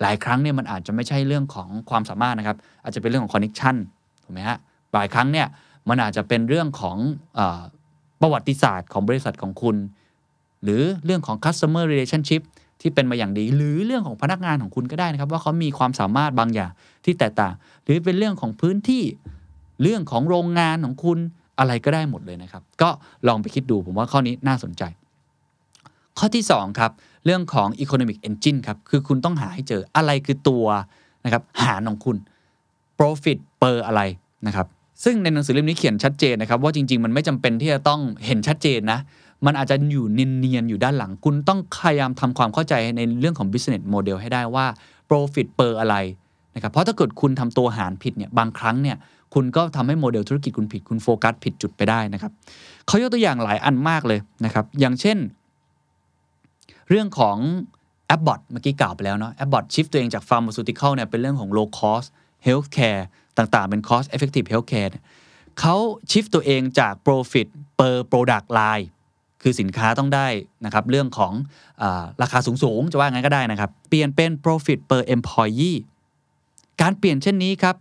หลายครั้งเนี่ยมันอาจจะไม่ใช่เรื่องของความสามารถนะครับอาจจะเป็นเรื่องของคอนเน c t ชันถูกไหมฮะหลายครั้งเนี่ยมันอาจจะเป็นเรื่องของ ประวัติศาสตร์ของบริษัทของคุณ หรือเรื่องของ customer relationship ที่เป็นมาอย่างดี หรือเรื่องของพนักงานของคุณก็ได้นะครับ ว่าเขามีความสามารถบางอย่างที่แตกต่าง หรือเป็นเรื่องของพื้นที่เรื่องของโรงงานของคุณอะไรก็ได้หมดเลยนะครับ ก็ลองไปคิดดูผมว่าข้อนี้น่าสนใจ ข้อที่ 2 ครับ เรื่องของ economic engine ครับ คือคุณต้องหาให้เจออะไรคือตัวนะครับหารของคุณ profit per อะไรนะครับ ซึ่งในหนังสือเล่มนี้เขียนชัดเจนนะครับว่าจริง ๆ มันไม่จำเป็นที่จะต้องเห็นชัดเจนนะมันอาจจะอยู่เนียนๆอยู่ด้านหลัง คุณต้องพยายามทำความเข้าใจในเรื่องของ business model ให้ได้ว่า profit per อะไรนะครับเพราะถ้าเกิดคุณทำตัวหารผิดเนี่ยบางครั้งเนี่ยคุณก็ทำให้โมเดลธุรกิจคุณผิดคุณโฟกัสผิดจุดไปได้นะครับเขายกตัวอย่างหลายอันมากเลยนะครับอย่างเช่น เรื่องของ Abbott เมื่อกี้กล่าวไปแล้วเนาะ Abbott shift ตัวเองจาก pharmaceutical เนี่ยเป็นเรื่องของ low cost healthcare ต่างๆ เป็น cost effective healthcare เขาชิฟตัวเองจาก profit per product line คือสินค้าต้องได้นะครับเรื่องของอราคาสูง ๆ จะว่างั้นก็ได้นะครับ เปลี่ยนเป็น profit per employee การเปลี่ยนเช่นนี้ครับ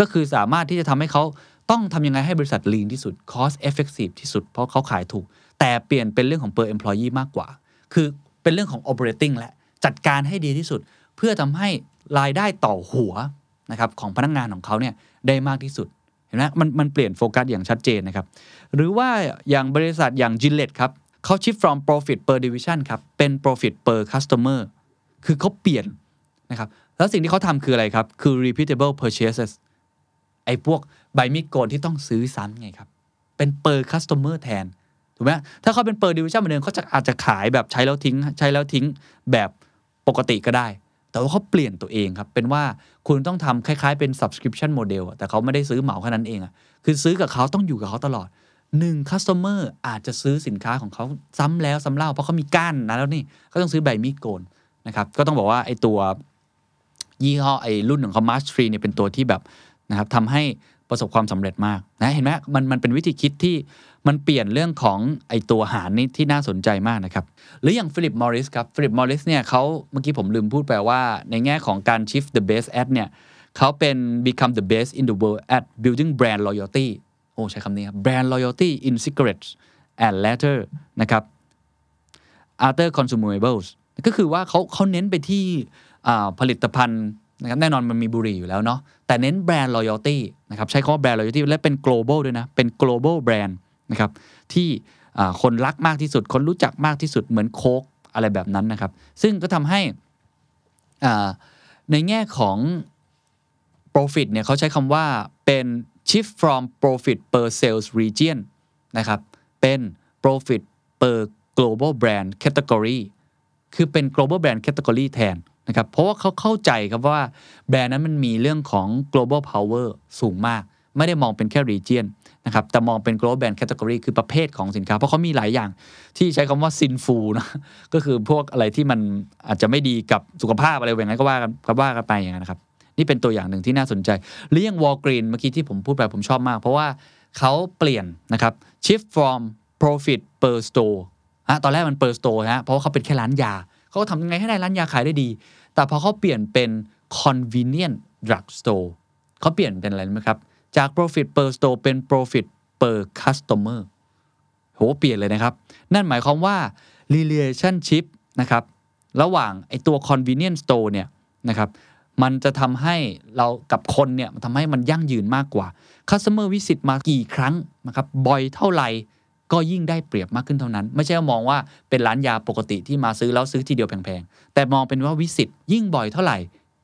ก็คือสามารถที่จะทำให้เขาต้องทำยังไงให้บริษัท lean ที่สุด cost effective ที่สุด เพราะเขาขายถูก แต่เปลี่ยนเป็นเรื่องของ per employee มากกว่า คือเป็นเรื่องของ operating และจัดการให้ดีที่สุด เพื่อทำให้รายได้ต่อหัว นะครับของพนักงงานของเขาเนี่ยได้มากที่สุดเห็นไหมมันมันเปลี่ยนโฟกัสอย่างชัดเจนนะครับ หรือว่าอย่างบริษัทอย่าง Gillette ครับเขา shift from profit per division ครับเป็น profit per customer คือเขาเปลี่ยนนะครับแล้วสิ่งที่เขาทำคืออะไรครับ คือ repeatable purchases ไอ้พวกใบมีดโกนที่ต้องซื้อซ้ำไงครับ เป็น per customer แทนถูกไหมถ้าเขาเป็น per division เหมือนเดิมเขาจะอาจจะขายแบบใช้แล้วทิ้ง ใช้แล้วทิ้งแบบปกติก็ได้ แต่ว่าเขาเปลี่ยนตัวเองครับ เป็นว่าคุณต้องทำคล้ายๆเป็น subscription model แต่เขาไม่ได้ซื้อเหมาแค่นั้นเองอะคือซื้อกับเขาต้องอยู่กับเขาตลอดหนึ่ง customer อาจจะซื้อสินค้าของเขาซ้ำแล้วซ้ำเล่า เพราะเขามีก้านนะแล้วนี่ก็ต้องซื้อใบมีดโกนนะครับ ก็ต้องบอกว่าไอ้ตัวยี่ห้อไอ้รุ่นของเขามาสทรีเนี่ยเป็นตัวที่แบบนะครับทำให้ประสบความสำเร็จมากนะเห็นไหมมันมันเป็นวิธีคิดที่ มันเปลี่ยนเรื่องของไอตัวหารนี่ที่น่าสนใจมากนะครับ หรืออย่างฟิลิปมอริสครับฟิลิปมอริสเนี่ยเขาเมื่อกี้ผมลืมพูดไปว่าในแง่ของการ shift the best at เนี่ยเขาเป็น become the best in the world at building brand loyalty โอ้ใช้คำนี้ครับ brand loyalty in cigarettes and later นะครับ other consumables ก็คือว่าเขาเขาเน้นไปที่อ่าผลิตภัณฑ์นะครับแน่นอนมันมีบุหรี่อยู่แล้วเนาะแต่เน้นแบรนด์ loyalty นะครับใช้คำว่าแบรนด์ loyalty และเป็น global ด้วยนะ เป็น global brand นะครับที่คนรักมากที่สุด คนรู้จักมากที่สุดเหมือนโค้กอะไรแบบนั้นนะครับ ซึ่งก็ทำให้ในแง่ของ profit เนี่ยเขาใช้คำว่าเป็น shift from profit per sales region นะครับเป็น profit per global brand category คือเป็น global brand category แทนนะครับ เพราะว่าเขาเข้าใจครับว่าแบรนด์นั้นมันมีเรื่องของ global power สูงมาก ไม่ได้มองเป็นแค่ region นะครับแต่มองเป็น global brand category คือประเภทของสินค้า เพราะเขามีหลายอย่างที่ใช้คำว่า sinful นะก็คือพวกอะไรที่มันอาจจะไม่ดีกับสุขภาพอะไรอย่างนั้นก็ว่ากันก็ว่ากันไปอย่างนั้นนะครับ นี่เป็นตัวอย่างหนึ่งที่น่าสนใจหรือยัง Walgreen เมื่อกี้ที่ผมพูดไปผมชอบมาก เพราะว่าเขาเปลี่ยนนะครับ shift from profit per store ฮะตอนแรกมัน per store ฮะเพราะว่าเขาเป็นแค่ร้านยาเขาก็ทำยังไงให้ได้ร้านยาขายได้ดี แต่พอเขาเปลี่ยนเป็น convenient drug store เขาเปลี่ยนเป็นอะไรไหมครับ จาก profit per store เป็น profit per customer โหเปลี่ยนเลยนะครับ นั่นหมายความว่า relationship นะครับ ระหว่างไอตัว convenience store เนี่ยนะครับมันจะทำให้เรากับคนเนี่ยมันทำให้มันยั่งยืนมากกว่า customer visit มากี่ครั้งนะครับบ่อยเท่าไหร่ก็ยิ่งได้เปรียบมากขึ้นเท่านั้น ไม่ใช่ว่ามองว่าเป็นร้านยาปกติที่มาซื้อแล้วซื้อทีเดียวแพงๆ แต่มองเป็นว่าวิสิตยิ่งบ่อยเท่าไหร่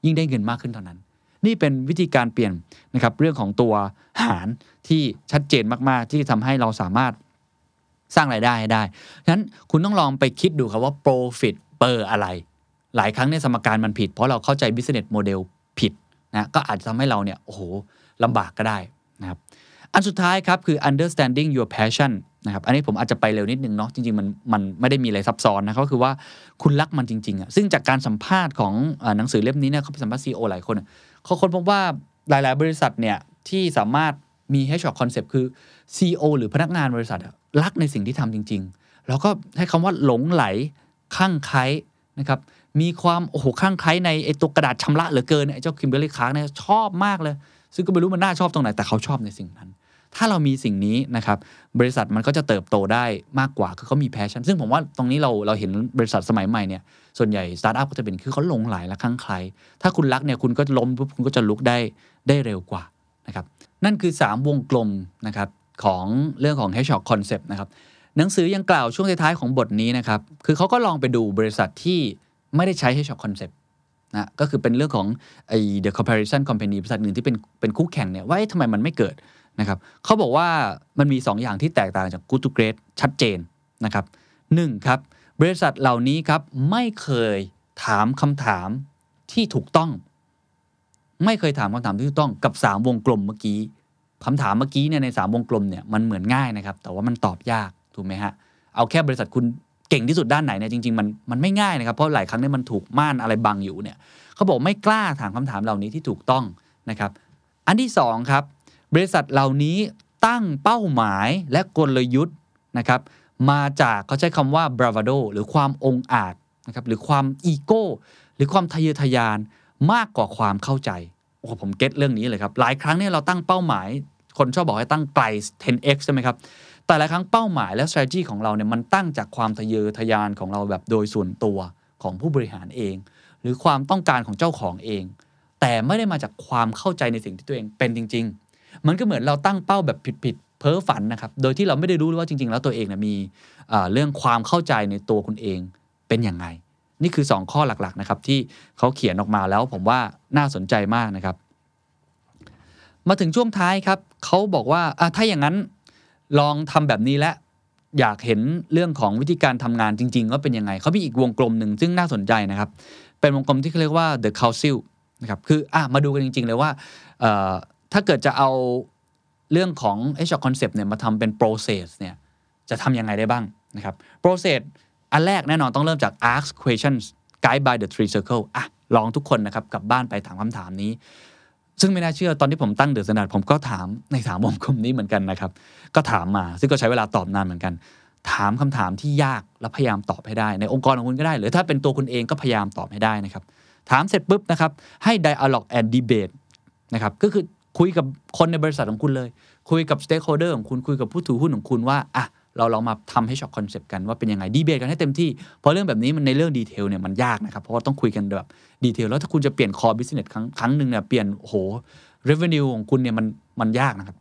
ยิ่งได้เงินมากขึ้นเท่านั้น นี่เป็นวิธีการเปลี่ยนนะครับเรื่องของตัวหารที่ชัดเจนมากๆ ที่ทำให้เราสามารถสร้างรายได้ได้ฉะนั้นคุณต้องลองไปคิดดูครับว่า profit per อะไร หลายครั้งเนี่ยสมการมันผิด เพราะเราเข้าใจ business model ผิดนะก็อาจจะทำให้เราเนี่ยโอ้โหลำบากก็ได้นะครับอันสุดท้ายครับคือ understanding your passion นะครับอันนี้ผมอาจจะไปเร็วนิดนึงเนาะจริงๆ มันมันไม่ได้มีอะไรซับซ้อนนะก็คือว่าคุณรักมันจริงๆอะซึ่งจากการสัมภาษณ์ของหนังสือเล่มนี้เนี่ยเขาไปสัมภาษณ์ซีอหลายคน เขาค้นพบว่าหลาย ๆ บริษัทเนี่ยที่สามารถมี HR concept คือ CEO หรือพนักงานบริษัทรักในสิ่งที่ทำจริง ๆ แล้วก็ให้คำว่าหลงไหลข้างไคล้นะครับมีความโอ้โหคลั่งไคล้ในไอตัวกระดาษชำระเหลือเกินไอเจ้า Kimberly-Clark เนี่ยชอบมากเลย ซึ่งก็ไม่รู้มันน่าชอบตรงไหนแต่เขาชอบในสิ่งนั้น ถ้าเรามีสิ่งนี้นะครับบริษัทมันก็จะเติบโตได้มากกว่าคือเขามี passion ซึ่งผมว่าตรงนี้เราเราเห็นบริษัทสมัยใหม่เนี่ย ส่วนใหญ่สตาร์ทอัพก็จะเป็นคือเขาหลงไหลและคลั่งไคล้ถ้าคุณรักเนี่ยคุณก็ล้มปุ๊บคุณก็จะลุกได้ได้เร็วกว่านะครับนั่นคือ 3 วงกลมนะครับของเรื่องของ Hedgehog Concept นะครับหนังสือยังกล่าวช่วงท้ายๆของบทนี้นะครับ คือเขาก็ลองไปดูบริษัทที่ไม่ได้ใช้ h o Concept นะก็คือเป็นเรื่องของไอ้ the comparison company บริษัทหนึ่งที่เป็นเป็นคู่แข่งเนี่ยว่าทำไมมันไม่เกิดนะครับเขาบอกว่ามันมี 2 อย่างที่แตกต่างจาก good to great ชัดเจนนะครับหนึ่งครับ บริษัทเหล่านี้ครับไม่เคยถามคำถามที่ถูกต้อง ไม่เคยถามคำถามที่ถูกต้องกับ 3 วงกลมเมื่อกี้คำถามเมื่อกี้เนี่ยใน 3 วงกลมเนี่ยมันเหมือนง่ายนะครับ แต่ว่ามันตอบยากถูกไหมฮะเอาแค่บริษัทคุณเก่งที่สุดด้านไหนเนี่ยจริงๆมันมันไม่ง่ายนะครับเพราะหลายครั้งเนี่ยมันถูกม่านอะไรบังอยู่เนี่ยเขาบอกไม่กล้าถามคำถามเหล่านี้ที่ถูกต้องนะครับ อันที่สองครับบริษัทเหล่านี้ตั้งเป้าหมายและกลยุทธ์นะครับ มาจากเขาใช้คำว่า bravado หรือความองอาจนะครับหรือความอีโก้หรือความทะเยอทะยานมากกว่าความเข้าใจโอ้ผมเก็ตเรื่องนี้เลยครับ หลายครั้งเนี่ยเราตั้งเป้าหมาย คนชอบบอกให้ตั้งไกล 10x ใช่ไหมครับ แต่หลายครั้งเป้าหมายและ strategy ของเราเนี่ยมันตั้งจากความทะเยอทะยานของเราแบบโดยส่วนตัวของผู้บริหารเอง หรือความต้องการของเจ้าของเอง แต่ไม่ได้มาจากความเข้าใจในสิ่งที่ตัวเองเป็นจริง ๆ มันก็เหมือนเราตั้งเป้าแบบผิด พ้อฝันนะครับ โดยที่เราไม่ได้รู้ว่าจริง ๆ แล้วตัวเองนะมีเรื่องความเข้าใจในตัวคุณเองเป็นอย่างไง นี่คือ 2 ข้อหลักๆนะครับที่เขาเขียนออกมาแล้วผมว่าน่าสนใจมากนะครับ มาถึงช่วงท้ายครับเขาบอกว่าถ้าอย่างนั้นลองทำแบบนี้และอยากเห็นเรื่องของวิธีการทำงานจริง ๆ ว่าเป็นยังไงเขามีอีกวงกลมหนึ่งซึ่งน่าสนใจนะครับ เป็นวงกลมที่เขาเรียกว่า the council นะครับคืออมาดูกันจริง ๆ เลยว่าถ้าเกิดจะเอา เรื่องของ HR concept เนี่ยมาทำเป็น process เนี่ยจะทำยังไงได้บ้างนะครับ process อันแรกแน่นอนต้องเริ่มจาก ask questions guide by the three circle อะลองทุกคนนะครับกลับบ้านไปถามคำถามนี้ ซึ่งไม่น่าเชื่อตอนที่ผมตั้งเดือะสนาดผมก็ถามในสามวงกลมนี้เหมือนกันนะครับ ก็ถามมาซึ่งก็ใช้เวลาตอบนานเหมือนกัน ถามคำถามที่ยากแล้วพยายามตอบให้ได้ ในองค์กรของคุณก็ได้ หรือถ้าเป็นตัวคุณเองก็พยายามตอบให้ได้นะครับ ถามเสร็จปุ๊บนะครับให้ dialogue and debate นะครับก็คือ คุยกับคนในบริษัทของคุณเลย คุยกับ stakeholder ของคุณคุยกับผู้ถือหุ้นของคุณว่าอะเราลองมาทำ Hedgehog Concept กันว่าเป็นยังไงดีเบตกันให้เต็มที่ เพราะเรื่องแบบนี้มันในเรื่อง detail เนี่ยมันยากนะครับ เพราะว่าต้องคุยกันแบบ detail แล้วถ้าคุณจะเปลี่ยน core business ครั้งครั้งหนึ่งเนี่ยเปลี่ยนโอ้โห revenue ของคุณเนี่ยมันมันยากนะครับ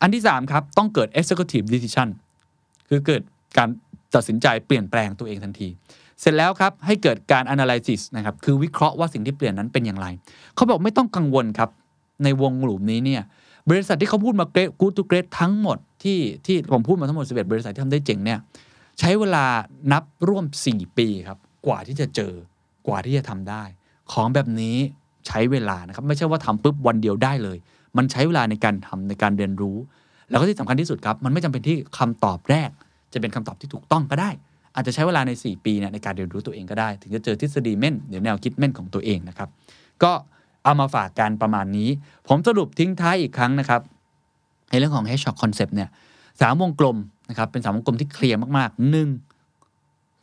อันที่ 3 ครับ ต้องเกิด executive decision คือเกิดการตัดสินใจเปลี่ยนแปลงตัวเองทันที เสร็จแล้วครับให้เกิดการ analysis นะครับคือวิเคราะห์ว่าสิ่งที่เปลี่ยนนั้นเป็นอย่างไร เขาบอกไม่ต้องกังวลครับ ในวงหลุมนี้เนี่ยบริษัทที่เขาพูดมาเกรดกูตูเกรดทั้งหมดที่ที่ผมพูดมาทั้งหมด 11 บริษัทที่ทำได้เจ๋งเนี่ยใช้เวลานับร่วม 4 ปีครับกว่าที่จะเจอกว่าที่จะทำได้ ของแบบนี้ใช้เวลานะครับไม่ใช่ว่าทำปุ๊บวันเดียวได้เลย มันใช้เวลาในการทำในการเรียนรู้ แล้วก็ที่สำคัญที่สุดครับ มันไม่จำเป็นที่คำตอบแรก จะเป็นคำตอบที่ถูกต้องก็ได้ อาจจะใช้เวลาใน 4 ปีเนี่ยในการเรียนรู้ตัวเองก็ได้ ถึงจะเจอทฤษฎีเม่นหรือแนวคิดเม่นของตัวเองนะครับก็ เอามาฝากกันประมาณนี้ ผมสรุปทิ้งท้ายอีกครั้งนะครับ ในเรื่องของ Hedgehog Concept เนี่ยสามวงกลมนะครับเป็นสามวงกลมที่เคลียร์มากๆหนึ่ง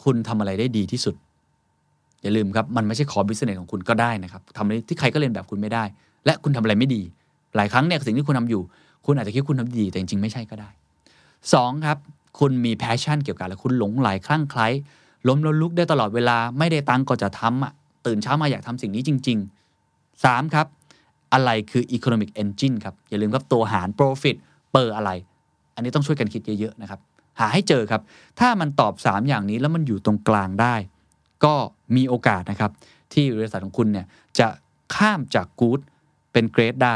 คุณทำอะไรได้ดีที่สุด อย่าลืมครับ มันไม่ใช่ core business ของคุณก็ได้นะครับทำอะไรที่ใครก็เลียนแบบคุณไม่ได้ และคุณทำอะไรไม่ดี หลายครั้งเนี่ยสิ่งที่คุณทำอยู่ คุณอาจจะคิดคุณทำดีแต่จริงๆไม่ใช่ก็ได้สองครับ คุณมี passion เกี่ยวกับอะไรคุณหลงไหลคลั่งไคล้ล้มแล้วลุกได้ตลอดเวลาไม่ได้ตังก็จะทำอะตื่นเช้ามาอยากทำสิ่งนี้จริง ๆ 3. ครับ อะไรคือ economic engine ครับ อย่าลืมครับตัวหาร profit เปอร์อะไร อันนี้ต้องช่วยกันคิดเยอะ ๆ นะครับ หาให้เจอครับ ถ้ามันตอบ 3 อย่างนี้แล้วมันอยู่ตรงกลางได้ ก็มีโอกาสนะครับ ที่บริษัทของคุณเนี่ยจะข้ามจาก good เป็น great ได้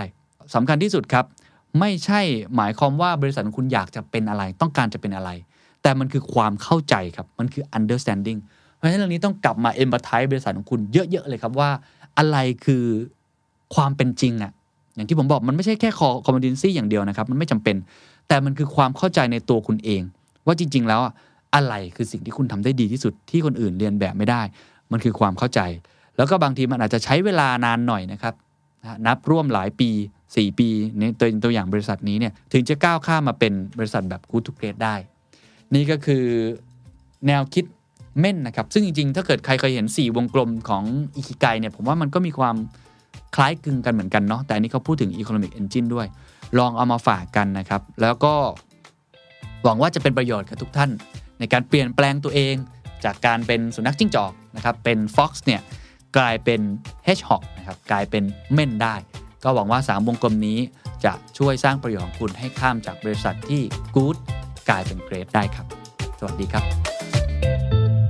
สำคัญที่สุดครับ ไม่ใช่หมายความว่าบริษัทของคุณอยากจะเป็นอะไร ต้องการจะเป็นอะไร แต่มันคือความเข้าใจครับ มันคือ understanding เพราะฉะนั้นเรื่องนี้ต้องกลับมา empathize บริษัทของคุณเยอะ ๆ เลยครับว่า อะไรคือความเป็นจริงอะอย่างที่ผมบอกมันไม่ใช่แค่ core competency อย่างเดียวนะครับ มันไม่จำเป็น แต่มันคือความเข้าใจในตัวคุณเอง ว่าจริง ๆ แล้วอะอะไรคือสิ่งที่คุณทำได้ดีที่สุดที่คนอื่นเรียนแบบไม่ได้ มันคือความเข้าใจ แล้วก็บางทีมันอาจจะใช้เวลานานหน่อยนะครับนับร่วมหลายปี 4 ปีในตัวตัวอย่างบริษัทนี้เนี่ยถึงจะก้าวข้ามมาเป็นบริษัทแบบ good to great ได้ นี่ก็คือแนวคิด เม่นนะครับ ซึ่งจริงๆ ถ้าเกิดใครเคยเห็น 4 วงกลมของอิคิไกเนี่ยผมว่ามันก็มีความคล้ายคลึงกันเหมือนกันเนาะแต่อันนี้เขาพูดถึง Economic Engine ด้วย ลองเอามาฝากกันนะครับ แล้วก็หวังว่าจะเป็นประโยชน์กับทุกท่าน ในการเปลี่ยนแปลงตัวเอง จากการเป็นสุนัขจิ้งจอกนะครับเป็น Fox เนี่ยกลายเป็น Hedgehog นะครับกลายเป็นเม่นได้ ก็หวังว่า 3 วงกลมนี้จะช่วยสร้างประโยชน์ของคุณให้ข้ามจากบริษัทที่ good กลายเป็น great ได้ครับ สวัสดีครับ